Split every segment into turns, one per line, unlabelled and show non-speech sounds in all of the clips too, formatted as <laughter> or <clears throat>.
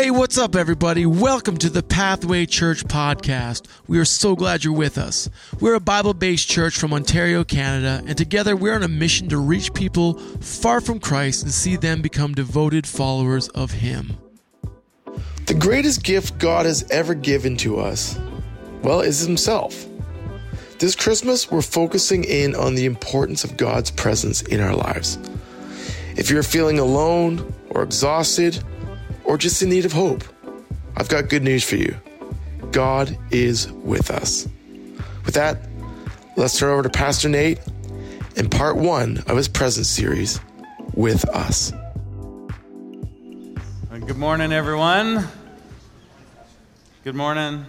Hey, what's up, everybody? Welcome to the Pathway Church podcast. We are so glad you're with us. We're a Bible based church from Ontario, Canada, and together we're on a mission to reach people far from Christ and see them become devoted followers of Him.
The greatest gift God has ever given to us, well, is Himself. This Christmas, we're focusing in on the importance of God's presence in our lives. If you're feeling alone or exhausted, or just in need of hope, I've got good news for you. God is with us. With that, let's turn over to Pastor Nate and part one of his presence series, With Us.
Good morning, everyone. Good morning.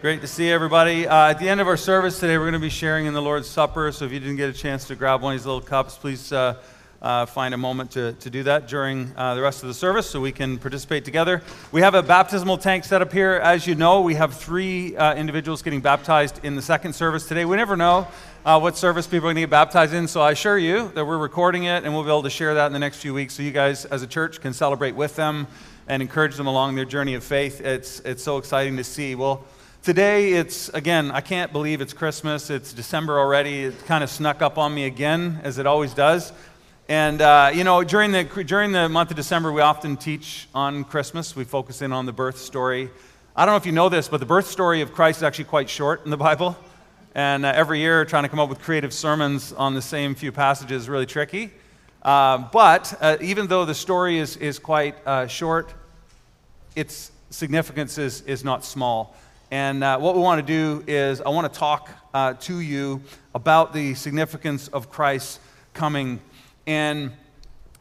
Great to see everybody. Uh, at the end of our service today, we're going to be sharing in the Lord's Supper. So if you didn't get a chance to grab one of these little cups, please. Uh, uh, find a moment to, to do that during uh, the rest of the service so we can participate together. We have a baptismal tank set up here. As you know, we have three uh, individuals getting baptized in the second service today. We never know uh, what service people are going to get baptized in, so I assure you that we're recording it and we'll be able to share that in the next few weeks so you guys, as a church, can celebrate with them and encourage them along their journey of faith. It's, it's so exciting to see. Well, Today, it's again, I can't believe it's Christmas. It's December already. It kind of snuck up on me again, as it always does. And, uh, you know, during the, during the month of December, we often teach on Christmas. We focus in on the birth story. I don't know if you know this, but the birth story of Christ is actually quite short in the Bible. And uh, every year, trying to come up with creative sermons on the same few passages is really tricky. Uh, but uh, even though the story is, is quite uh, short, its significance is, is not small. And uh, what we want to do is, I want to talk to you about the significance of Christ's coming and,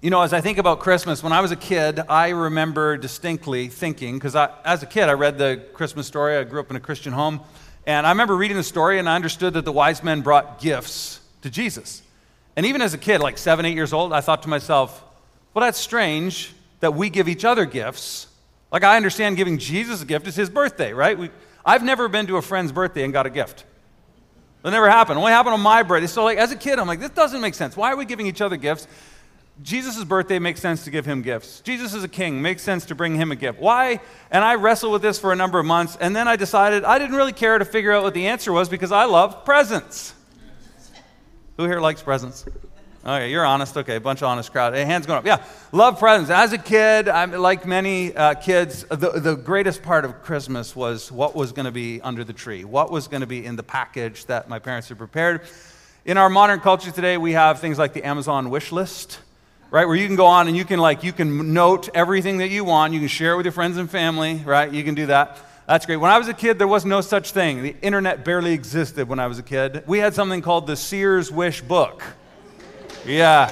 you know, as I think about Christmas, when I was a kid, I remember distinctly thinking, because as a kid, I read the Christmas story. I grew up in a Christian home. And I remember reading the story, and I understood that the wise men brought gifts to Jesus. And even as a kid, like seven, eight years old, I thought to myself, well, that's strange that we give each other gifts. Like, I understand giving Jesus a gift is his birthday, right? We, I've never been to a friend's birthday and got a gift. That never happened. It only happened on my birthday. So, like, as a kid, I'm like, this doesn't make sense. Why are we giving each other gifts? Jesus' birthday makes sense to give him gifts. Jesus is a king, makes sense to bring him a gift. Why? And I wrestled with this for a number of months, and then I decided I didn't really care to figure out what the answer was because I love presents. Who here likes presents? Okay, you're honest. Okay, a bunch of honest crowd. Hey, hands going up. Yeah, love presents. As a kid, I'm, like many uh, kids, the, the greatest part of Christmas was what was going to be under the tree, what was going to be in the package that my parents had prepared. In our modern culture today, we have things like the Amazon wish list, right, where you can go on and you can like you can note everything that you want. You can share it with your friends and family, right? You can do that. That's great. When I was a kid, there was no such thing. The internet barely existed when I was a kid. We had something called the Sears Wish Book yeah.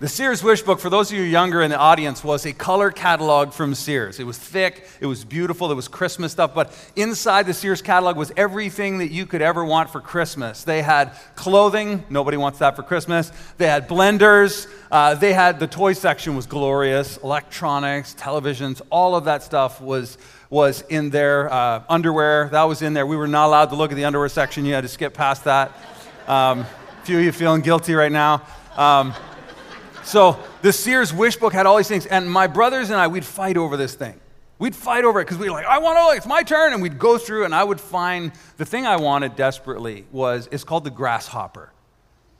The Sears Wish Book, for those of you younger in the audience, was a color catalog from Sears. It was thick, it was beautiful, it was Christmas stuff, but inside the Sears catalog was everything that you could ever want for Christmas. They had clothing, nobody wants that for Christmas. They had blenders, uh, they had the toy section was glorious, electronics, televisions, all of that stuff was, was in there. Uh, underwear, that was in there. We were not allowed to look at the underwear section, you had to skip past that. Um, a few of you feeling guilty right now. Um, so the Sears Wish Book had all these things, and my brothers and I, we'd fight over this thing. We'd fight over it because we were like, I want to, it's my turn. And we'd go through, and I would find the thing I wanted desperately was, it's called the grasshopper.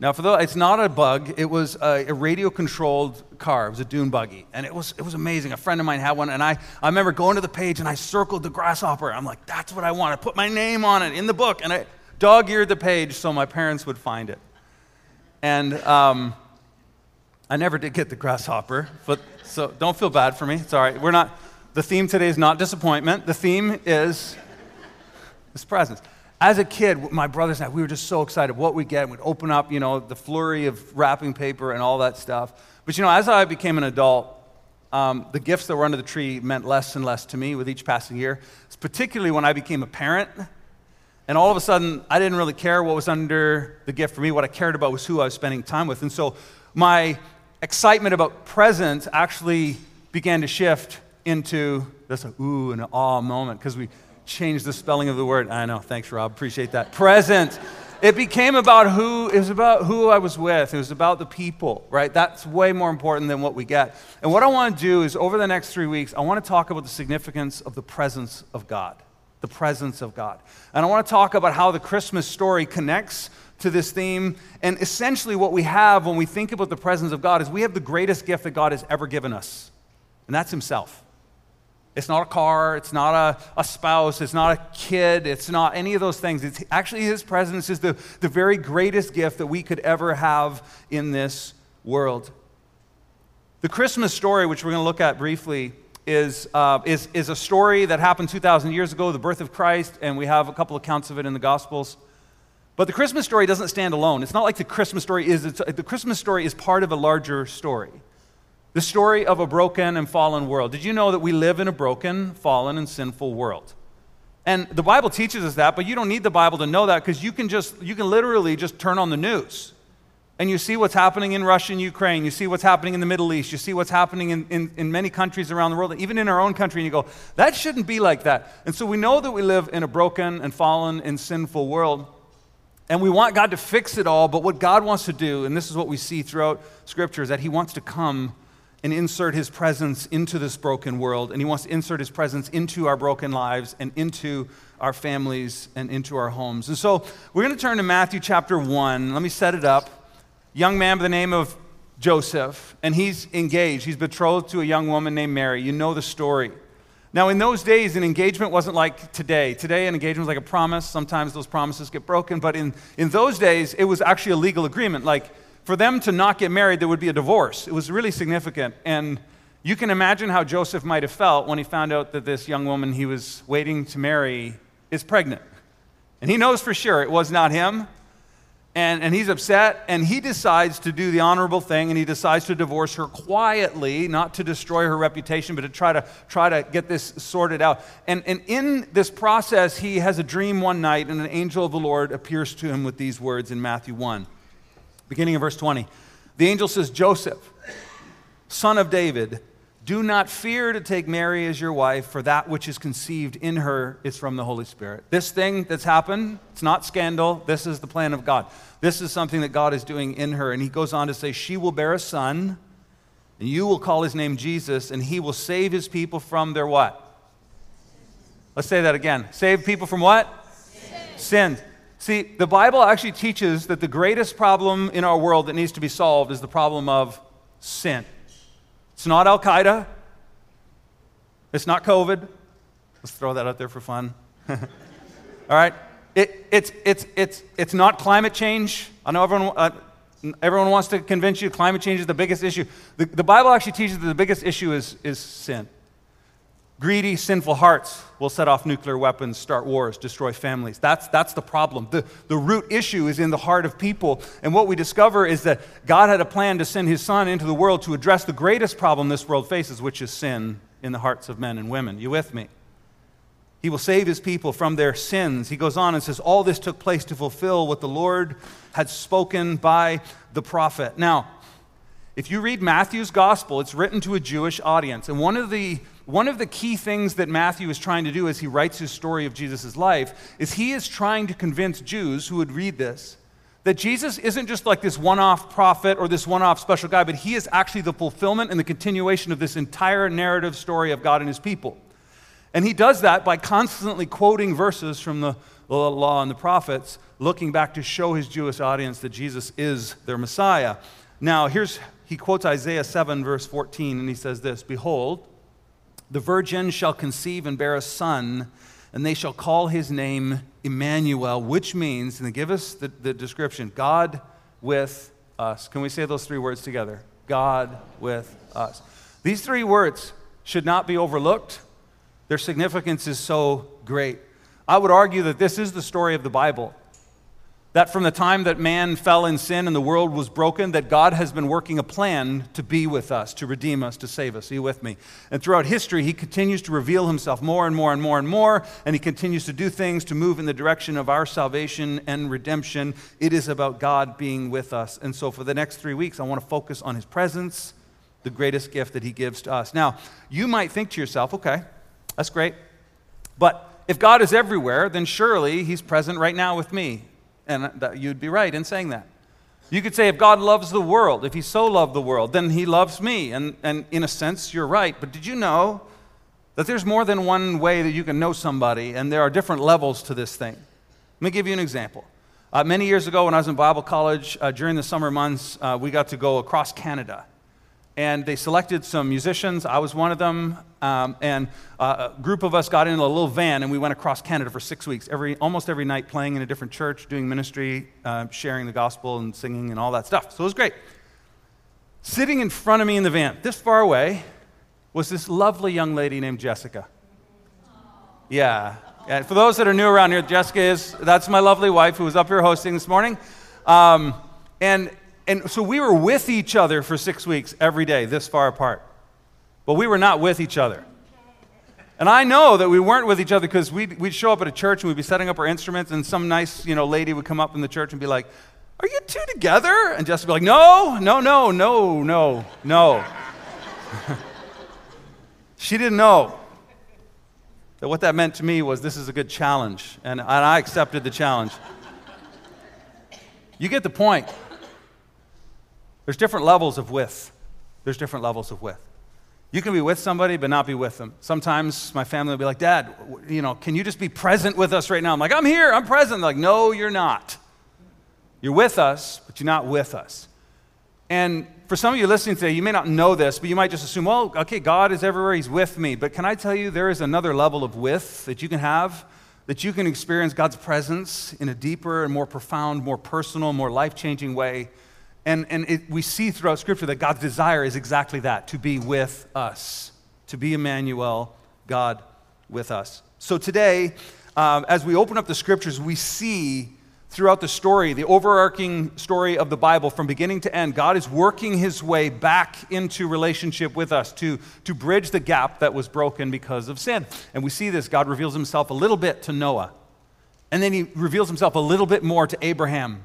Now, for those, it's not a bug. It was a, a radio-controlled car. It was a dune buggy, and it was it was amazing. A friend of mine had one, and I I remember going to the page and I circled the grasshopper. I'm like, that's what I want. I put my name on it in the book, and I dog eared the page so my parents would find it. And um, I never did get the grasshopper, but so don't feel bad for me. It's all right. We're not, the theme today is not disappointment. The theme is this presence. As a kid, my brothers and I, we were just so excited what we get. We'd open up, you know, the flurry of wrapping paper and all that stuff. But, you know, as I became an adult, um, the gifts that were under the tree meant less and less to me with each passing year. It's particularly when I became a parent and all of a sudden, I didn't really care what was under the gift for me. What I cared about was who I was spending time with. And so my excitement about presents actually began to shift into this ooh and awe moment because we changed the spelling of the word. I know, thanks, Rob. Appreciate that. Present. it became about who it was about who I was with. It was about the people, right? That's way more important than what we get. And what I want to do is over the next three weeks, I want to talk about the significance of the presence of God. The presence of God. And I want to talk about how the Christmas story connects to this theme. And essentially, what we have when we think about the presence of God is we have the greatest gift that God has ever given us, and that's Himself. It's not a car, it's not a, a spouse, it's not a kid, it's not any of those things. It's actually His presence is the, the very greatest gift that we could ever have in this world. The Christmas story, which we're going to look at briefly, is, uh, is, is a story that happened 2,000 years ago, the birth of Christ, and we have a couple accounts of it in the Gospels. But the Christmas story doesn't stand alone. It's not like the Christmas story is, the Christmas story is part of a larger story. The story of a broken and fallen world. Did you know that we live in a broken, fallen, and sinful world? And the Bible teaches us that, but you don't need the Bible to know that because you can just, you can literally just turn on the news and you see what's happening in Russia and Ukraine. You see what's happening in the Middle East. You see what's happening in, in, in, many countries around the world, even in our own country. And you go, that shouldn't be like that. And so we know that we live in a broken and fallen and sinful world. And we want God to fix it all. But what God wants to do, and this is what we see throughout Scripture, is that He wants to come and insert his presence into this broken world, and he wants to insert his presence into our broken lives and into our families and into our homes. And so we're going to turn to Matthew chapter 1. Let me set it up. Young man by the name of Joseph, and he's engaged. He's betrothed to a young woman named Mary. You know the story. Now, in those days, an engagement wasn't like today. Today, an engagement was like a promise. Sometimes those promises get broken, but in, in those days, it was actually a legal agreement. Like, for them to not get married, there would be a divorce. It was really significant. And you can imagine how Joseph might have felt when he found out that this young woman he was waiting to marry is pregnant. And he knows for sure it was not him. And, and he's upset, and he decides to do the honorable thing, and he decides to divorce her quietly, not to destroy her reputation, but to try to, try to get this sorted out. And, and in this process, he has a dream one night, and an angel of the Lord appears to him with these words in Matthew 1 beginning of verse 20. The angel says, Joseph, son of David, do not fear to take Mary as your wife, for that which is conceived in her is from the Holy Spirit. This thing that's happened, it's not scandal. This is the plan of God. This is something that God is doing in her. And he goes on to say, She will bear a son, and you will call his name Jesus, and he will save his people from their what? Let's say that again. Save people from what? Sin. Sin. See, the Bible actually teaches that the greatest problem in our world that needs to be solved is the problem of sin. It's not Al Qaeda, it's not COVID. Let's throw that out there for fun. <laughs> All right? It, it's, it's, it's, it's not climate change. I know everyone, uh, everyone wants to convince you climate change is the biggest issue. The, the Bible actually teaches that the biggest issue is, is sin. Greedy, sinful hearts will set off nuclear weapons, start wars, destroy families. That's, that's the problem. The, the root issue is in the heart of people. And what we discover is that God had a plan to send his son into the world to address the greatest problem this world faces, which is sin in the hearts of men and women. You with me? He will save his people from their sins. He goes on and says, All this took place to fulfill what the Lord had spoken by the prophet. Now, if you read Matthew's gospel, it's written to a Jewish audience. And one of the one of the key things that Matthew is trying to do as he writes his story of Jesus' life is he is trying to convince Jews who would read this that Jesus isn't just like this one off prophet or this one off special guy, but he is actually the fulfillment and the continuation of this entire narrative story of God and his people. And he does that by constantly quoting verses from the law and the prophets, looking back to show his Jewish audience that Jesus is their Messiah. Now, here's, he quotes Isaiah 7, verse 14, and he says this Behold, the virgin shall conceive and bear a son, and they shall call his name Emmanuel, which means, and they give us the, the description God with us. Can we say those three words together? God with us. These three words should not be overlooked. Their significance is so great. I would argue that this is the story of the Bible. That from the time that man fell in sin and the world was broken, that God has been working a plan to be with us, to redeem us, to save us. Are you with me? And throughout history, he continues to reveal himself more and more and more and more, and he continues to do things to move in the direction of our salvation and redemption. It is about God being with us. And so for the next three weeks, I want to focus on his presence, the greatest gift that he gives to us. Now, you might think to yourself, okay, that's great. But if God is everywhere, then surely he's present right now with me and that you'd be right in saying that. You could say, if God loves the world, if He so loved the world, then He loves me. And, and in a sense, you're right. But did you know that there's more than one way that you can know somebody, and there are different levels to this thing? Let me give you an example. Uh, many years ago, when I was in Bible college, uh, during the summer months, uh, we got to go across Canada and they selected some musicians. I was one of them. Um, and uh, a group of us got in a little van and we went across Canada for six weeks, every, almost every night playing in a different church, doing ministry, uh, sharing the gospel and singing and all that stuff. So it was great. Sitting in front of me in the van, this far away, was this lovely young lady named Jessica. Yeah. And for those that are new around here, Jessica is, that's my lovely wife who was up here hosting this morning. Um, and and so we were with each other for six weeks every day, this far apart. But we were not with each other. And I know that we weren't with each other because we'd, we'd show up at a church and we'd be setting up our instruments, and some nice you know, lady would come up in the church and be like, Are you two together? And Jess would be like, No, no, no, no, no, no. <laughs> she didn't know that what that meant to me was this is a good challenge, and, and I accepted the challenge. You get the point. There's different levels of with. There's different levels of with. You can be with somebody but not be with them. Sometimes my family will be like, Dad, you know, can you just be present with us right now? I'm like, I'm here, I'm present. They're like, no, you're not. You're with us, but you're not with us. And for some of you listening today, you may not know this, but you might just assume, well, okay, God is everywhere, He's with me. But can I tell you, there is another level of with that you can have, that you can experience God's presence in a deeper and more profound, more personal, more life changing way and, and it, we see throughout Scripture that God's desire is exactly that to be with us, to be Emmanuel, God with us. So today, um, as we open up the Scriptures, we see throughout the story, the overarching story of the Bible from beginning to end, God is working his way back into relationship with us to, to bridge the gap that was broken because of sin. And we see this God reveals himself a little bit to Noah, and then he reveals himself a little bit more to Abraham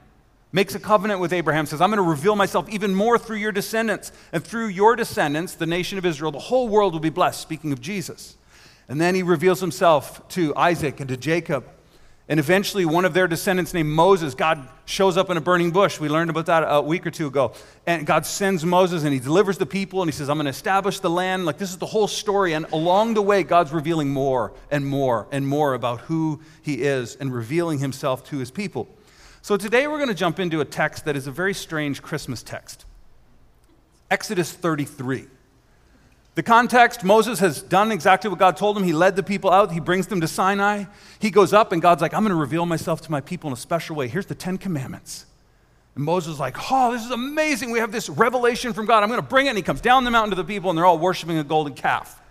makes a covenant with Abraham, says, I'm going to reveal myself even more through your descendants. And through your descendants, the nation of Israel, the whole world will be blessed, speaking of Jesus. And then he reveals himself to Isaac and to Jacob. And eventually, one of their descendants named Moses, God shows up in a burning bush. We learned about that a week or two ago. And God sends Moses and he delivers the people and he says, I'm going to establish the land. Like, this is the whole story. And along the way, God's revealing more and more and more about who he is and revealing himself to his people. So today we're going to jump into a text that is a very strange Christmas text Exodus 33. The context Moses has done exactly what God told him. He led the people out, he brings them to Sinai. He goes up, and God's like, I'm going to reveal myself to my people in a special way. Here's the Ten Commandments. And Moses is like, Oh, this is amazing. We have this revelation from God. I'm going to bring it. And he comes down the mountain to the people, and they're all worshiping a golden calf.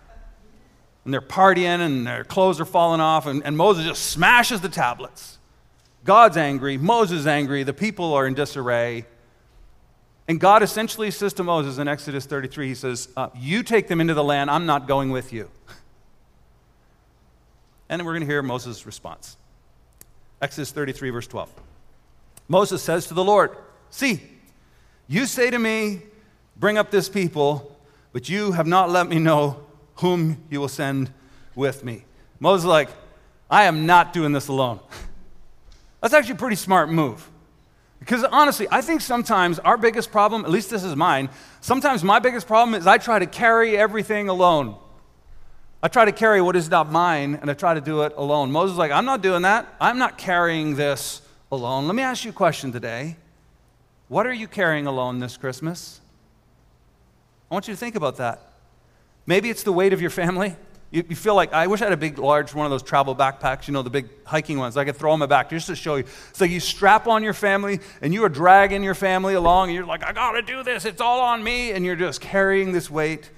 And they're partying, and their clothes are falling off, and, and Moses just smashes the tablets. God's angry, Moses is angry, the people are in disarray. And God essentially says to Moses in Exodus 33, He says, uh, You take them into the land, I'm not going with you. <laughs> And we're going to hear Moses' response. Exodus 33, verse 12. Moses says to the Lord, See, you say to me, Bring up this people, but you have not let me know whom you will send with me. Moses is like, I am not doing this alone. <laughs> That's actually a pretty smart move. Because honestly, I think sometimes our biggest problem, at least this is mine, sometimes my biggest problem is I try to carry everything alone. I try to carry what is not mine and I try to do it alone. Moses is like, I'm not doing that. I'm not carrying this alone. Let me ask you a question today. What are you carrying alone this Christmas? I want you to think about that. Maybe it's the weight of your family. You, you, feel like, I wish I had a big, large one of those travel backpacks, you know, the big hiking ones. I could throw in my back just to show you. Like you strap on your family and you are dragging your family along and you're like, I got to do this. It's all on me. And you're just carrying this weight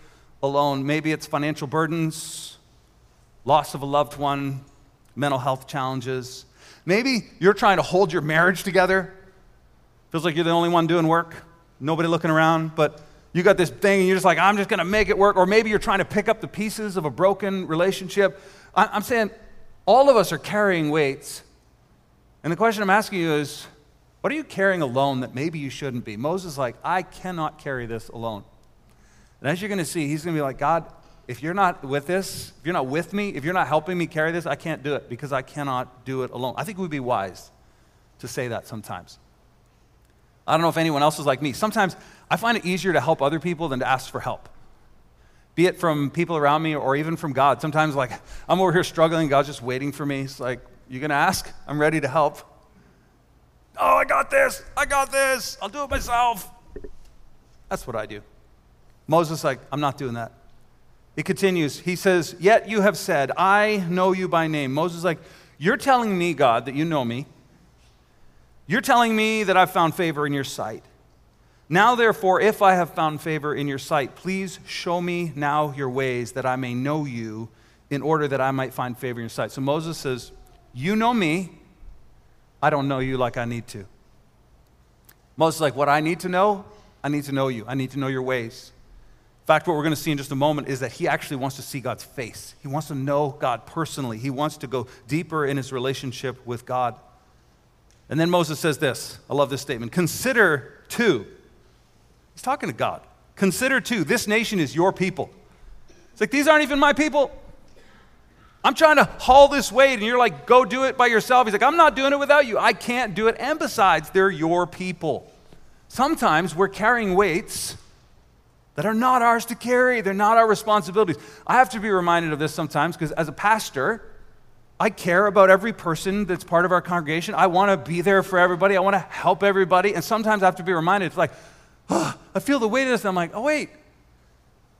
alone. Maybe it's financial burdens, loss of a loved one, mental health challenges. Maybe you're trying to hold your marriage together. Feels like you're the only one doing work, nobody looking around, but you got this thing and you're just like, I'm just going to make it work. Or maybe you're trying to pick up the pieces of a broken relationship. I'm saying all of us are carrying weights. And the question I'm asking you is, what are you carrying alone that maybe you shouldn't be? Moses like, I cannot carry this alone. And as you're going to see, he's going to be like, God, if you're not with this, if you're not with me, if you're not helping me carry this, I can't do it because I cannot do it alone. I think we'd be wise to say that sometimes. I don't know if anyone else is like me. Sometimes I find it easier to help other people than to ask for help. Be it from people around me or even from God. Sometimes, like, I'm over here struggling, God's just waiting for me. It's like, You gonna ask? I'm ready to help. Oh, I got this. I got this. I'll do it myself. That's what I do. Moses, like, I'm not doing that. He continues. He says, Yet you have said, I know you by name. Moses, like, You're telling me, God, that you know me. You're telling me that I've found favor in your sight. Now, therefore, if I have found favor in your sight, please show me now your ways that I may know you in order that I might find favor in your sight. So Moses says, You know me. I don't know you like I need to. Moses is like, What I need to know, I need to know you. I need to know your ways. In fact, what we're going to see in just a moment is that he actually wants to see God's face. He wants to know God personally. He wants to go deeper in his relationship with God. And then Moses says this I love this statement Consider too, he's talking to God. Consider too, this nation is your people. It's like, these aren't even my people. I'm trying to haul this weight, and you're like, go do it by yourself. He's like, I'm not doing it without you. I can't do it. And besides, they're your people. Sometimes we're carrying weights that are not ours to carry, they're not our responsibilities. I have to be reminded of this sometimes because as a pastor, I care about every person that's part of our congregation. I want to be there for everybody. I want to help everybody. And sometimes I have to be reminded, it's like, oh, I feel the weight of this. And I'm like, oh, wait,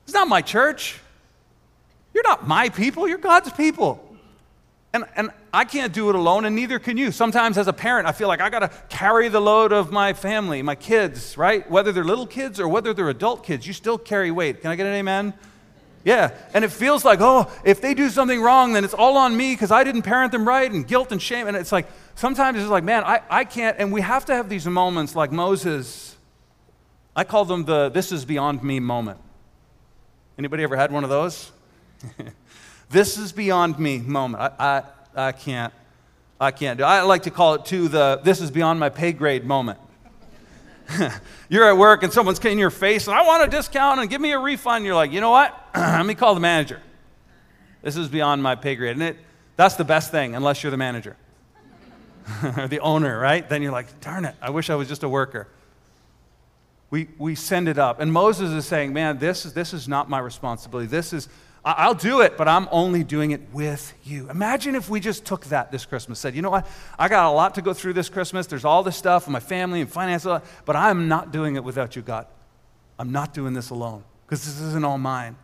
it's not my church. You're not my people, you're God's people. And, and I can't do it alone, and neither can you. Sometimes, as a parent, I feel like I got to carry the load of my family, my kids, right? Whether they're little kids or whether they're adult kids, you still carry weight. Can I get an amen? Yeah. And it feels like, oh, if they do something wrong, then it's all on me because I didn't parent them right, and guilt and shame. And it's like, sometimes it's like, man, I, I can't. And we have to have these moments like Moses. I call them the this is beyond me moment. Anybody ever had one of those? <laughs> this is beyond me moment. I, I, I can't. I can't do. I like to call it too the this is beyond my pay grade moment. <laughs> you're at work and someone's in your face and I want a discount and give me a refund. You're like, you know what? <clears throat> Let me call the manager. This is beyond my pay grade. And it, that's the best thing, unless you're the manager <laughs> or the owner, right? Then you're like, darn it, I wish I was just a worker. We, we send it up. And Moses is saying, man, this, is, this is not my responsibility. This is I'll do it, but I'm only doing it with you. Imagine if we just took that this Christmas, said, you know what? I got a lot to go through this Christmas. There's all this stuff, and my family and finances, but I'm not doing it without you, God. I'm not doing this alone because this isn't all mine.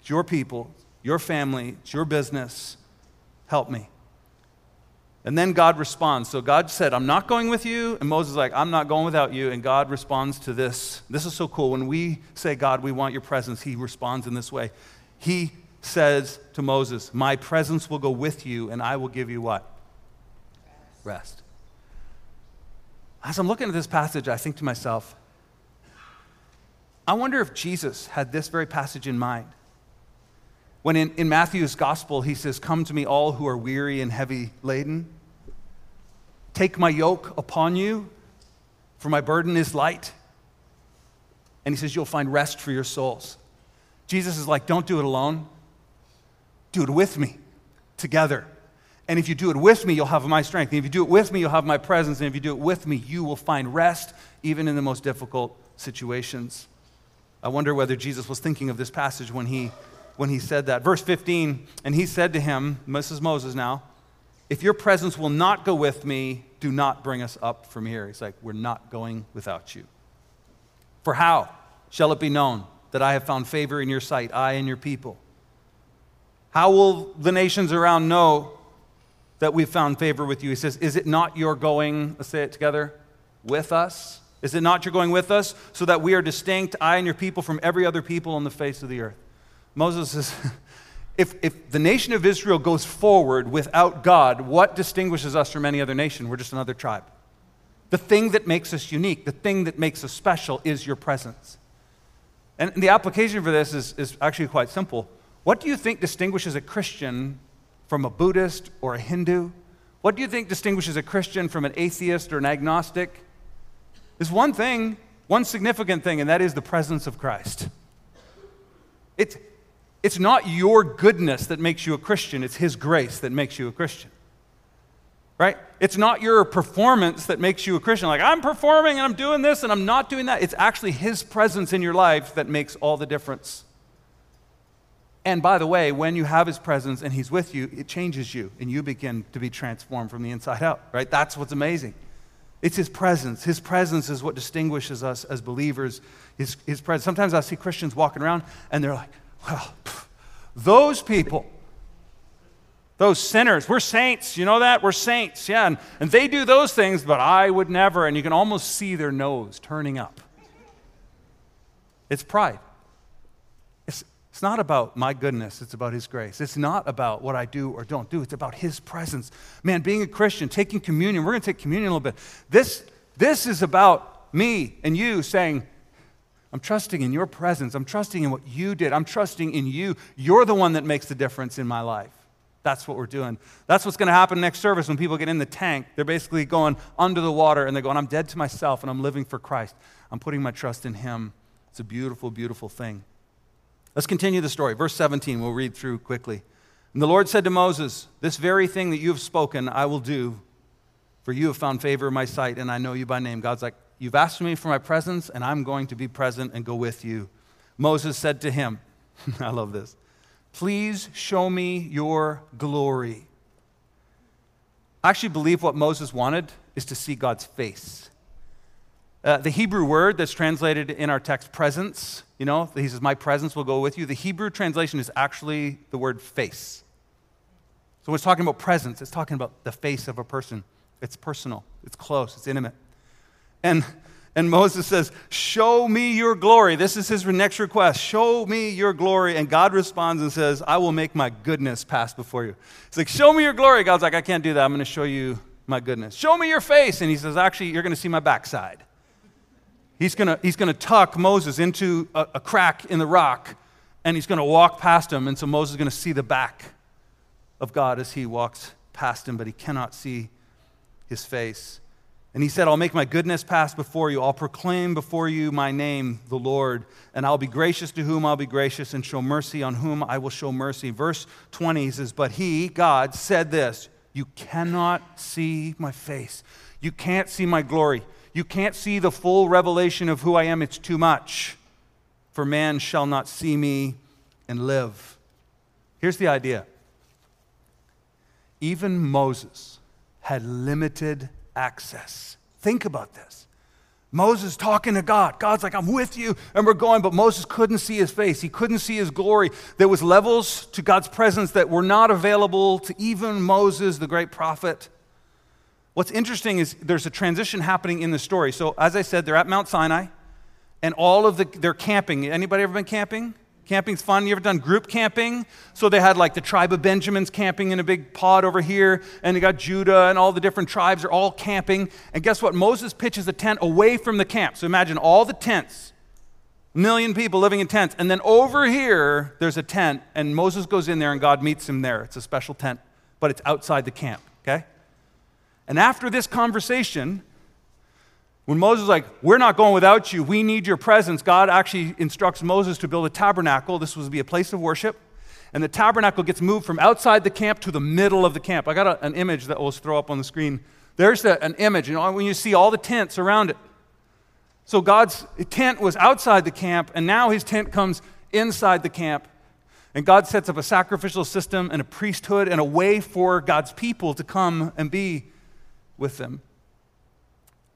It's your people, your family, it's your business. Help me. And then God responds. So God said, I'm not going with you. And Moses is like, I'm not going without you. And God responds to this. This is so cool. When we say, God, we want your presence, he responds in this way he says to Moses, My presence will go with you, and I will give you what? Rest. As I'm looking at this passage, I think to myself, I wonder if Jesus had this very passage in mind. When in, in Matthew's gospel, he says, Come to me, all who are weary and heavy laden. Take my yoke upon you, for my burden is light. And he says, You'll find rest for your souls. Jesus is like, don't do it alone. Do it with me, together. And if you do it with me, you'll have my strength. And if you do it with me, you'll have my presence. And if you do it with me, you will find rest, even in the most difficult situations. I wonder whether Jesus was thinking of this passage when he, when he said that. Verse 15, and he said to him, is Moses now, if your presence will not go with me, do not bring us up from here. He's like, we're not going without you. For how shall it be known that I have found favor in your sight, I and your people? How will the nations around know that we've found favor with you? He says, Is it not your going, let's say it together, with us? Is it not your going with us so that we are distinct, I and your people, from every other people on the face of the earth? Moses says, <laughs> if, if the nation of Israel goes forward without God, what distinguishes us from any other nation? We're just another tribe. The thing that makes us unique, the thing that makes us special is your presence. And the application for this is, is actually quite simple. What do you think distinguishes a Christian from a Buddhist or a Hindu? What do you think distinguishes a Christian from an atheist or an agnostic? There's one thing, one significant thing, and that is the presence of Christ. It's, it's not your goodness that makes you a Christian, it's His grace that makes you a Christian. Right? It's not your performance that makes you a Christian. Like, I'm performing and I'm doing this and I'm not doing that. It's actually His presence in your life that makes all the difference. And by the way, when you have His presence and He's with you, it changes you and you begin to be transformed from the inside out, right? That's what's amazing. It's His presence. His presence is what distinguishes us as believers. His, his presence. Sometimes I see Christians walking around and they're like, well, pff, those people, those sinners, we're saints. You know that? We're saints. Yeah. And, and they do those things, but I would never. And you can almost see their nose turning up. It's pride. It's, it's not about my goodness, it's about His grace. It's not about what I do or don't do, it's about His presence. Man, being a Christian, taking communion, we're going to take communion a little bit. This, this is about me and you saying, I'm trusting in your presence. I'm trusting in what you did. I'm trusting in you. You're the one that makes the difference in my life. That's what we're doing. That's what's going to happen next service when people get in the tank. They're basically going under the water and they're going, I'm dead to myself and I'm living for Christ. I'm putting my trust in Him. It's a beautiful, beautiful thing. Let's continue the story. Verse 17, we'll read through quickly. And the Lord said to Moses, This very thing that you have spoken, I will do, for you have found favor in my sight, and I know you by name. God's like, You've asked me for my presence, and I'm going to be present and go with you. Moses said to him, <laughs> I love this. Please show me your glory. I actually believe what Moses wanted is to see God's face. Uh, the Hebrew word that's translated in our text, presence, you know, he says, My presence will go with you. The Hebrew translation is actually the word face. So when it's talking about presence, it's talking about the face of a person. It's personal, it's close, it's intimate. And and Moses says, Show me your glory. This is his next request. Show me your glory. And God responds and says, I will make my goodness pass before you. He's like, Show me your glory. God's like, I can't do that. I'm going to show you my goodness. Show me your face. And he says, Actually, you're going to see my backside. He's going to, he's going to tuck Moses into a, a crack in the rock and he's going to walk past him. And so Moses is going to see the back of God as he walks past him, but he cannot see his face. And he said, I'll make my goodness pass before you. I'll proclaim before you my name, the Lord. And I'll be gracious to whom I'll be gracious and show mercy on whom I will show mercy. Verse 20 says, But he, God, said this You cannot see my face. You can't see my glory. You can't see the full revelation of who I am. It's too much. For man shall not see me and live. Here's the idea even Moses had limited access. Think about this. Moses talking to God. God's like, I'm with you, and we're going, but Moses couldn't see his face. He couldn't see his glory. There was levels to God's presence that were not available to even Moses, the great prophet. What's interesting is there's a transition happening in the story. So, as I said, they're at Mount Sinai, and all of the they're camping. Anybody ever been camping? Camping's fun. You ever done group camping? So they had like the tribe of Benjamin's camping in a big pod over here, and they got Judah and all the different tribes are all camping. And guess what? Moses pitches a tent away from the camp. So imagine all the tents, million people living in tents. And then over here, there's a tent, and Moses goes in there and God meets him there. It's a special tent, but it's outside the camp, okay? And after this conversation, when Moses is like, We're not going without you, we need your presence, God actually instructs Moses to build a tabernacle. This was to be a place of worship. And the tabernacle gets moved from outside the camp to the middle of the camp. I got a, an image that we'll throw up on the screen. There's the, an image, you know, when you see all the tents around it. So God's tent was outside the camp, and now his tent comes inside the camp. And God sets up a sacrificial system and a priesthood and a way for God's people to come and be with them.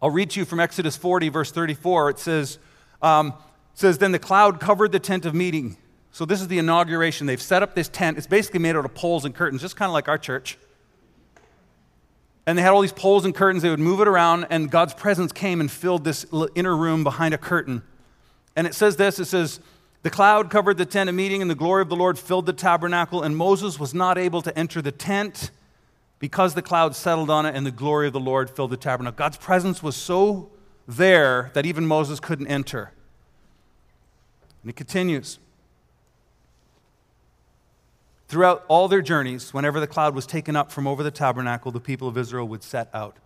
I'll read to you from Exodus 40, verse 34. It says, um, it says, Then the cloud covered the tent of meeting. So this is the inauguration. They've set up this tent. It's basically made out of poles and curtains, just kind of like our church. And they had all these poles and curtains. They would move it around, and God's presence came and filled this inner room behind a curtain. And it says this it says, The cloud covered the tent of meeting, and the glory of the Lord filled the tabernacle, and Moses was not able to enter the tent because the cloud settled on it and the glory of the Lord filled the tabernacle. God's presence was so there that even Moses couldn't enter. And it continues. Throughout all their journeys, whenever the cloud was taken up from over the tabernacle, the people of Israel would set out.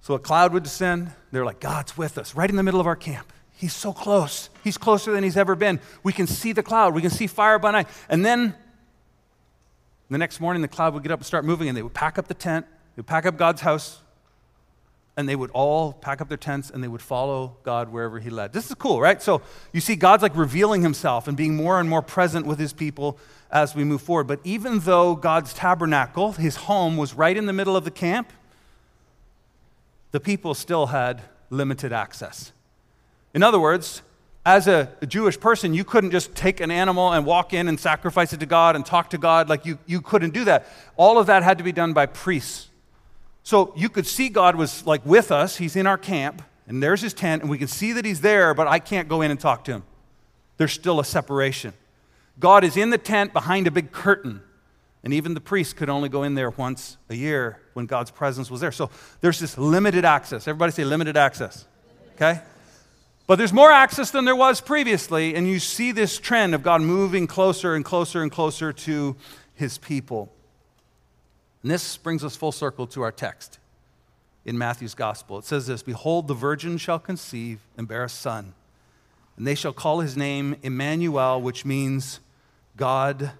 So a cloud would descend. They're like, God's with us, right in the middle of our camp. He's so close. He's closer than he's ever been. We can see the cloud. We can see fire by night. And then the next morning, the cloud would get up and start moving, and they would pack up the tent They'd pack up God's house, and they would all pack up their tents and they would follow God wherever He led. This is cool, right? So you see God's like revealing Himself and being more and more present with His people as we move forward. But even though God's tabernacle, His home, was right in the middle of the camp, the people still had limited access. In other words, as a, Jewish person, you couldn't just take an animal and walk in and sacrifice it to God and talk to God. Like you, you couldn't do that. All of that had to be done by priests so you could see God was like with us. He's in our camp, and there's his tent, and we can see that he's there, but I can't go in and talk to him. There's still a separation. God is in the tent behind a big curtain, and even the priest could only go in there once a year when God's presence was there. So there's this limited access. Everybody say limited access. Okay? But there's more access than there was previously, and you see this trend of God moving closer and closer and closer to his people. And this brings us full circle to our text in Matthew's gospel. It says this Behold, the virgin shall conceive and bear a son, and they shall call his name Emmanuel, which means God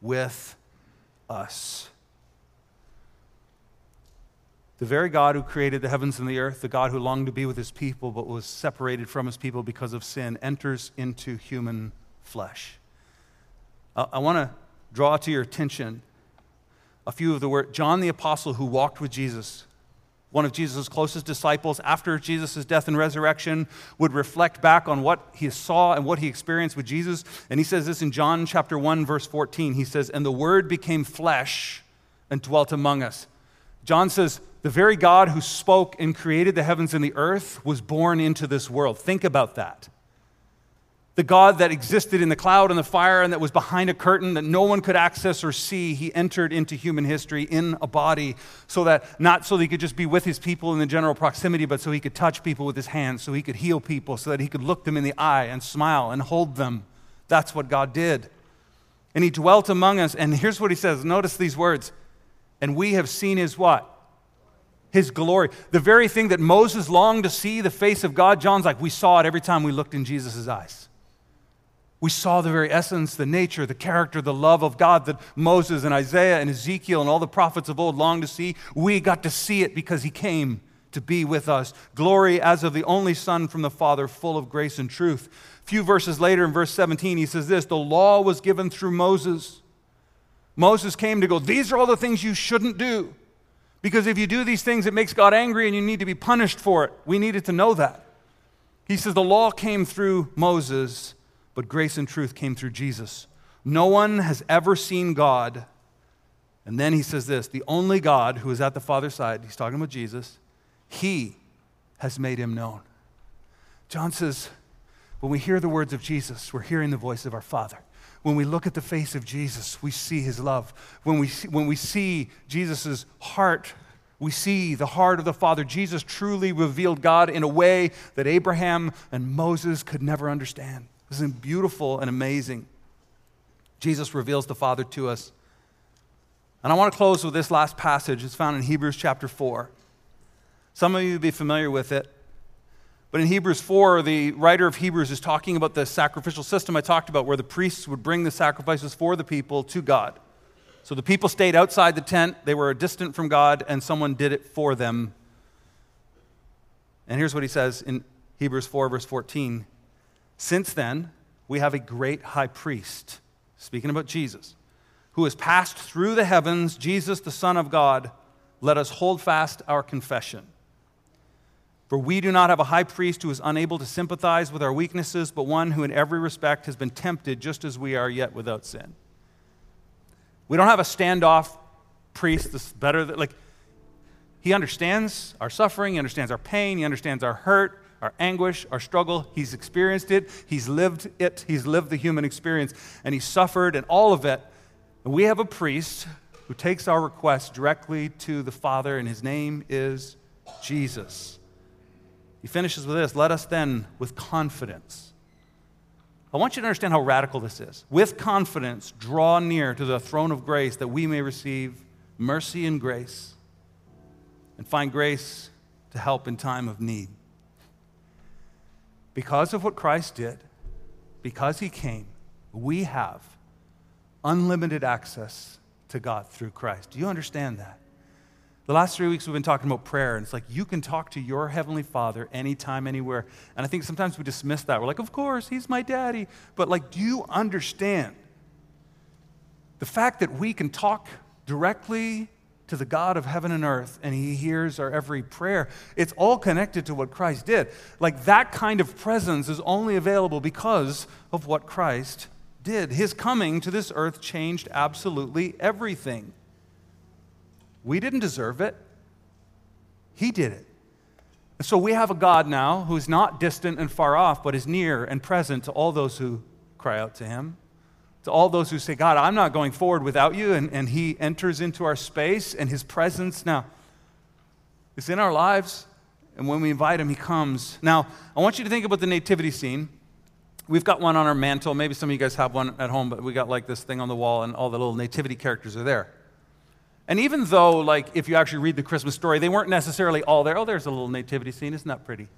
with us. The very God who created the heavens and the earth, the God who longed to be with his people but was separated from his people because of sin, enters into human flesh. I, want to draw to your attention a few of the words. John the Apostle, who walked with Jesus, one of Jesus' closest disciples after Jesus' death and resurrection, would reflect back on what he saw and what he experienced with Jesus. And he says this in John chapter 1, verse 14. He says, And the Word became flesh and dwelt among us. John says, The very God who spoke and created the heavens and the earth was born into this world. Think about that the God that existed in the cloud and the fire and that was behind a curtain that no one could access or see, he entered into human history in a body so that not so that he could just be with his people in the general proximity, but so he could touch people with his hands, so he could heal people, so that he could look them in the eye and smile and hold them. That's what God did. And he dwelt among us. And here's what he says notice these words. And we have seen his what? His glory. The very thing that Moses longed to see, the face of God, John's like, we saw it every time we looked in Jesus' eyes. We saw the very essence, the nature, the character, the love of God that Moses and Isaiah and Ezekiel and all the prophets of old longed to see. We got to see it because he came to be with us. Glory as of the only Son from the Father, full of grace and truth. A few verses later, in verse 17, he says this The law was given through Moses. Moses came to go, These are all the things you shouldn't do. Because if you do these things, it makes God angry and you need to be punished for it. We needed to know that. He says the law came through Moses but grace and truth came through Jesus. No one has ever seen God. And then he says this the only God who is at the Father's side, he's talking about Jesus, he has made him known. John says, when we hear the words of Jesus, we're hearing the voice of our Father. When we look at the face of Jesus, we see his love. When we see, when we see Jesus' heart, we see the heart of the Father. Jesus truly revealed God in a way that Abraham and Moses could never understand. This is beautiful and amazing. Jesus reveals the Father to us. And I want to close with this last passage. It's found in Hebrews chapter 4. Some of you will be familiar with it. But in Hebrews 4, the writer of Hebrews is talking about the sacrificial system I talked about, where the priests would bring the sacrifices for the people to God. So the people stayed outside the tent, they were distant from God, and someone did it for them. And here's what he says in Hebrews 4, verse 14 since then, we have a great high priest, speaking about Jesus, who has passed through the heavens, Jesus, the Son of God. Let us hold fast our confession. For we do not have a high priest who is unable to sympathize with our weaknesses, but one who in every respect has been tempted just as we are, yet without sin. We don't have a standoff priest that's better than, like, he understands our suffering, he understands our pain, he understands our hurt, our anguish, our struggle. He's experienced it, He's lived it, He's lived the human experience, and He suffered and all of it. And we have a priest who takes our request directly to the Father, and His name is Jesus. He finishes with this Let us then, with confidence, I want you to understand how radical this is. With confidence, draw near to the throne of grace that we may receive mercy and grace and find grace to help in time of need because of what Christ did, because he came, we have unlimited access to God through Christ. Do you understand that? The last three weeks we've been talking about prayer, and it's like you can talk to your Heavenly Father anytime, anywhere. And I think sometimes we dismiss that. We're like, of course, He's my daddy. But, like, do you understand the fact that we can talk directly to the God of heaven and earth and He hears our every prayer? It's all connected to what Christ did. Like, that kind of presence is only available because of what Christ did. His coming to this earth changed absolutely everything. We didn't deserve it, He did it. And so we have a God now who's not distant and far off, but is near and present to all those who cry out to Him. To all those who say, God, I'm not going forward without you, and, and He enters into our space, and His presence now is in our lives. And when we invite Him, He comes. Now, I want you to think about the nativity scene. We've got one on our mantle. Maybe some of you guys have one at home, but we got like this thing on the wall, and all the little nativity characters are there. And even though, like, if you actually read the Christmas story, they weren't necessarily all there. Oh, there's a little nativity scene. Isn't that pretty?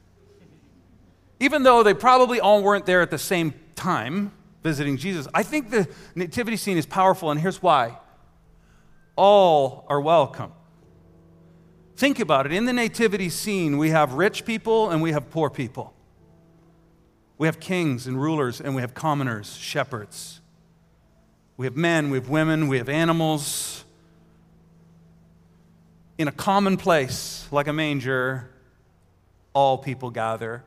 Even though they probably all weren't there at the same time visiting Jesus, I think the nativity scene is powerful, and here's why all are welcome. Think about it. In the nativity scene, we have rich people and we have poor people. We have kings and rulers, and we have commoners, shepherds. We have men, we have women, we have animals in a common place like a manger, all people gather.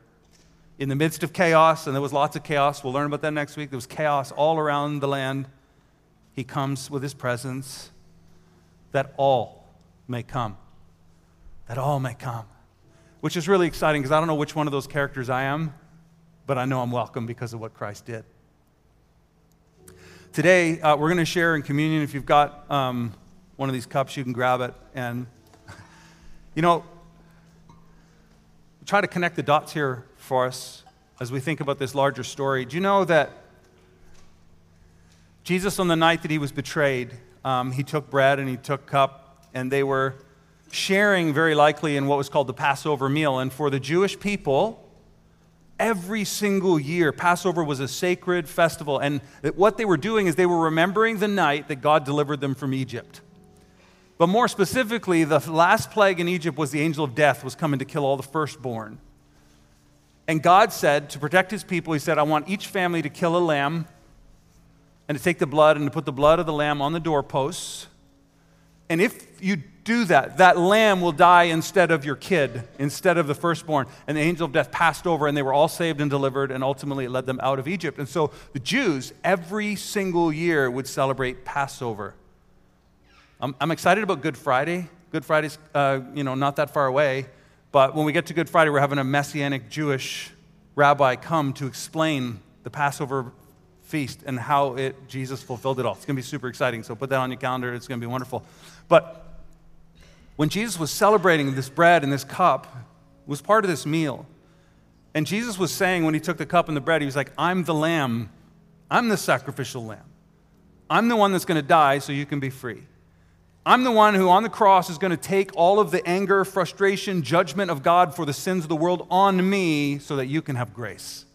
In the midst of chaos, and there was lots of chaos, we'll learn about that next week. There was chaos all around the land. He comes with his presence that all may come. That all may come. Which is really exciting because I don't know which one of those characters I am, but I know I'm welcome because of what Christ did. Today, uh, we're going to share in communion. If you've got um, one of these cups, you can grab it and you know, try to connect the dots here for us as we think about this larger story. Do you know that Jesus, on the night that he was betrayed, um, he took bread and he took cup, and they were sharing very likely in what was called the Passover meal. And for the Jewish people, every single year, Passover was a sacred festival. And what they were doing is they were remembering the night that God delivered them from Egypt. But more specifically, the last plague in Egypt was the angel of death was coming to kill all the firstborn. And God said, to protect his people, he said, I want each family to kill a lamb and to take the blood and to put the blood of the lamb on the doorposts. And if you do that, that lamb will die instead of your kid, instead of the firstborn. And the angel of death passed over, and they were all saved and delivered, and ultimately led them out of Egypt. And so the Jews, every single year, would celebrate Passover. I'm, I'm excited about Good Friday. Good Friday's, uh, you know, not that far away. But when we get to Good Friday, we're having a messianic Jewish rabbi come to explain the Passover feast and how it, Jesus fulfilled it all. It's going to be super exciting. So put that on your calendar. It's going to be wonderful. But when Jesus was celebrating this bread and this cup, was part of this meal. And Jesus was saying when he took the cup and the bread, he was like, I'm the lamb. I'm the sacrificial lamb. I'm the one that's going to die so you can be free. I'm the one who on the cross is going to take all of the anger, frustration, judgment of God for the sins of the world on me so that you can have grace.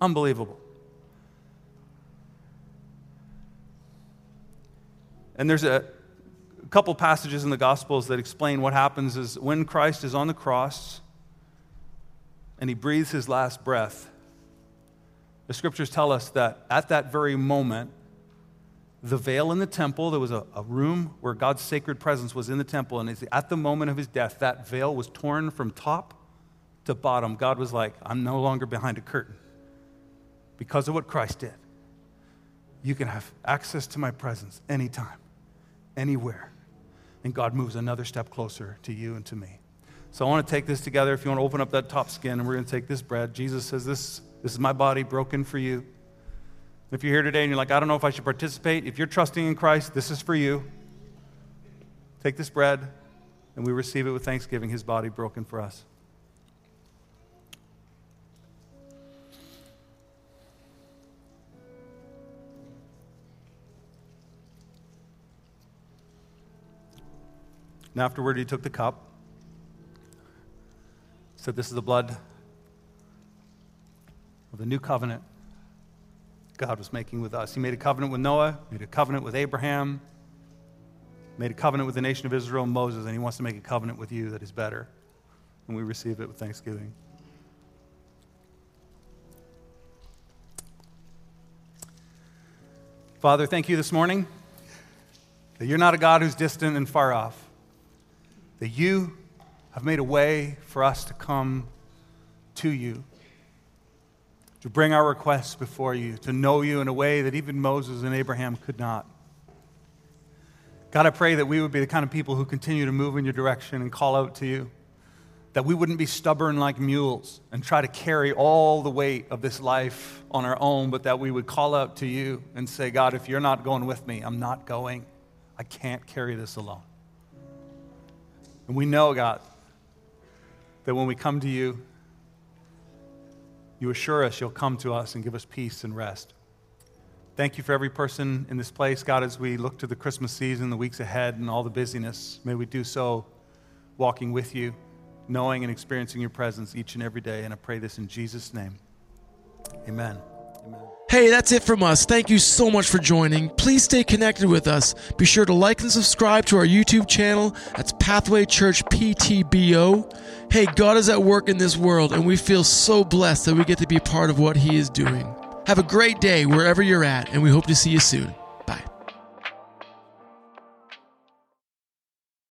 Unbelievable. And there's a couple passages in the Gospels that explain what happens is when Christ is on the cross and he breathes his last breath, the scriptures tell us that at that very moment, the veil in the temple. There was a, a, room where God's sacred presence was in the temple. And at the moment of his death, that veil was torn from top to bottom. God was like, I'm no longer behind a curtain. Because of what Christ did, you can have access to my presence anytime, anywhere. And God moves another step closer to you and to me. So I want to take this together. If you want to open up that top skin, and we're going to take this bread. Jesus says, This, this is my body broken for you. If you're here today and you're like, I don't know if I should participate, if you're trusting in Christ, this is for you. Take this bread and we receive it with thanksgiving, his body broken for us. And afterward, he took the cup, said, This is the blood of the new covenant God was making with us. He made a covenant with Noah, made a covenant with Abraham, made a covenant with the nation of Israel and Moses, and he wants to make a covenant with you that is better. And we receive it with thanksgiving. Father, thank you this morning that you're not a God who's distant and far off, that you have made a way for us to come to you, to bring our requests before you, to know you in a way that even Moses and Abraham could not. God, I pray that we would be the kind of people who continue to move in your direction and call out to you. That we wouldn't be stubborn like mules and try to carry all the weight of this life on our own, but that we would call out to you and say, God, if you're not going with me, I'm not going. I can't carry this alone. And we know, God, that when we come to you, you assure us you'll come to us and give us peace and rest. Thank you for every person in this place, God, as we look to the Christmas season, the weeks ahead, and all the busyness. May we do so walking with you, knowing and experiencing your presence each and every day. And I pray this in Jesus' name. Amen. Amen.
Hey, that's it from us. Thank you so much for joining. Please stay connected with us. Be sure to like and subscribe to our YouTube channel. That's Pathway Church PTBO. Hey, God is at work in this world, and we feel so blessed that we get to be part of what He is doing. Have a great day wherever you're at, and we hope to see you soon.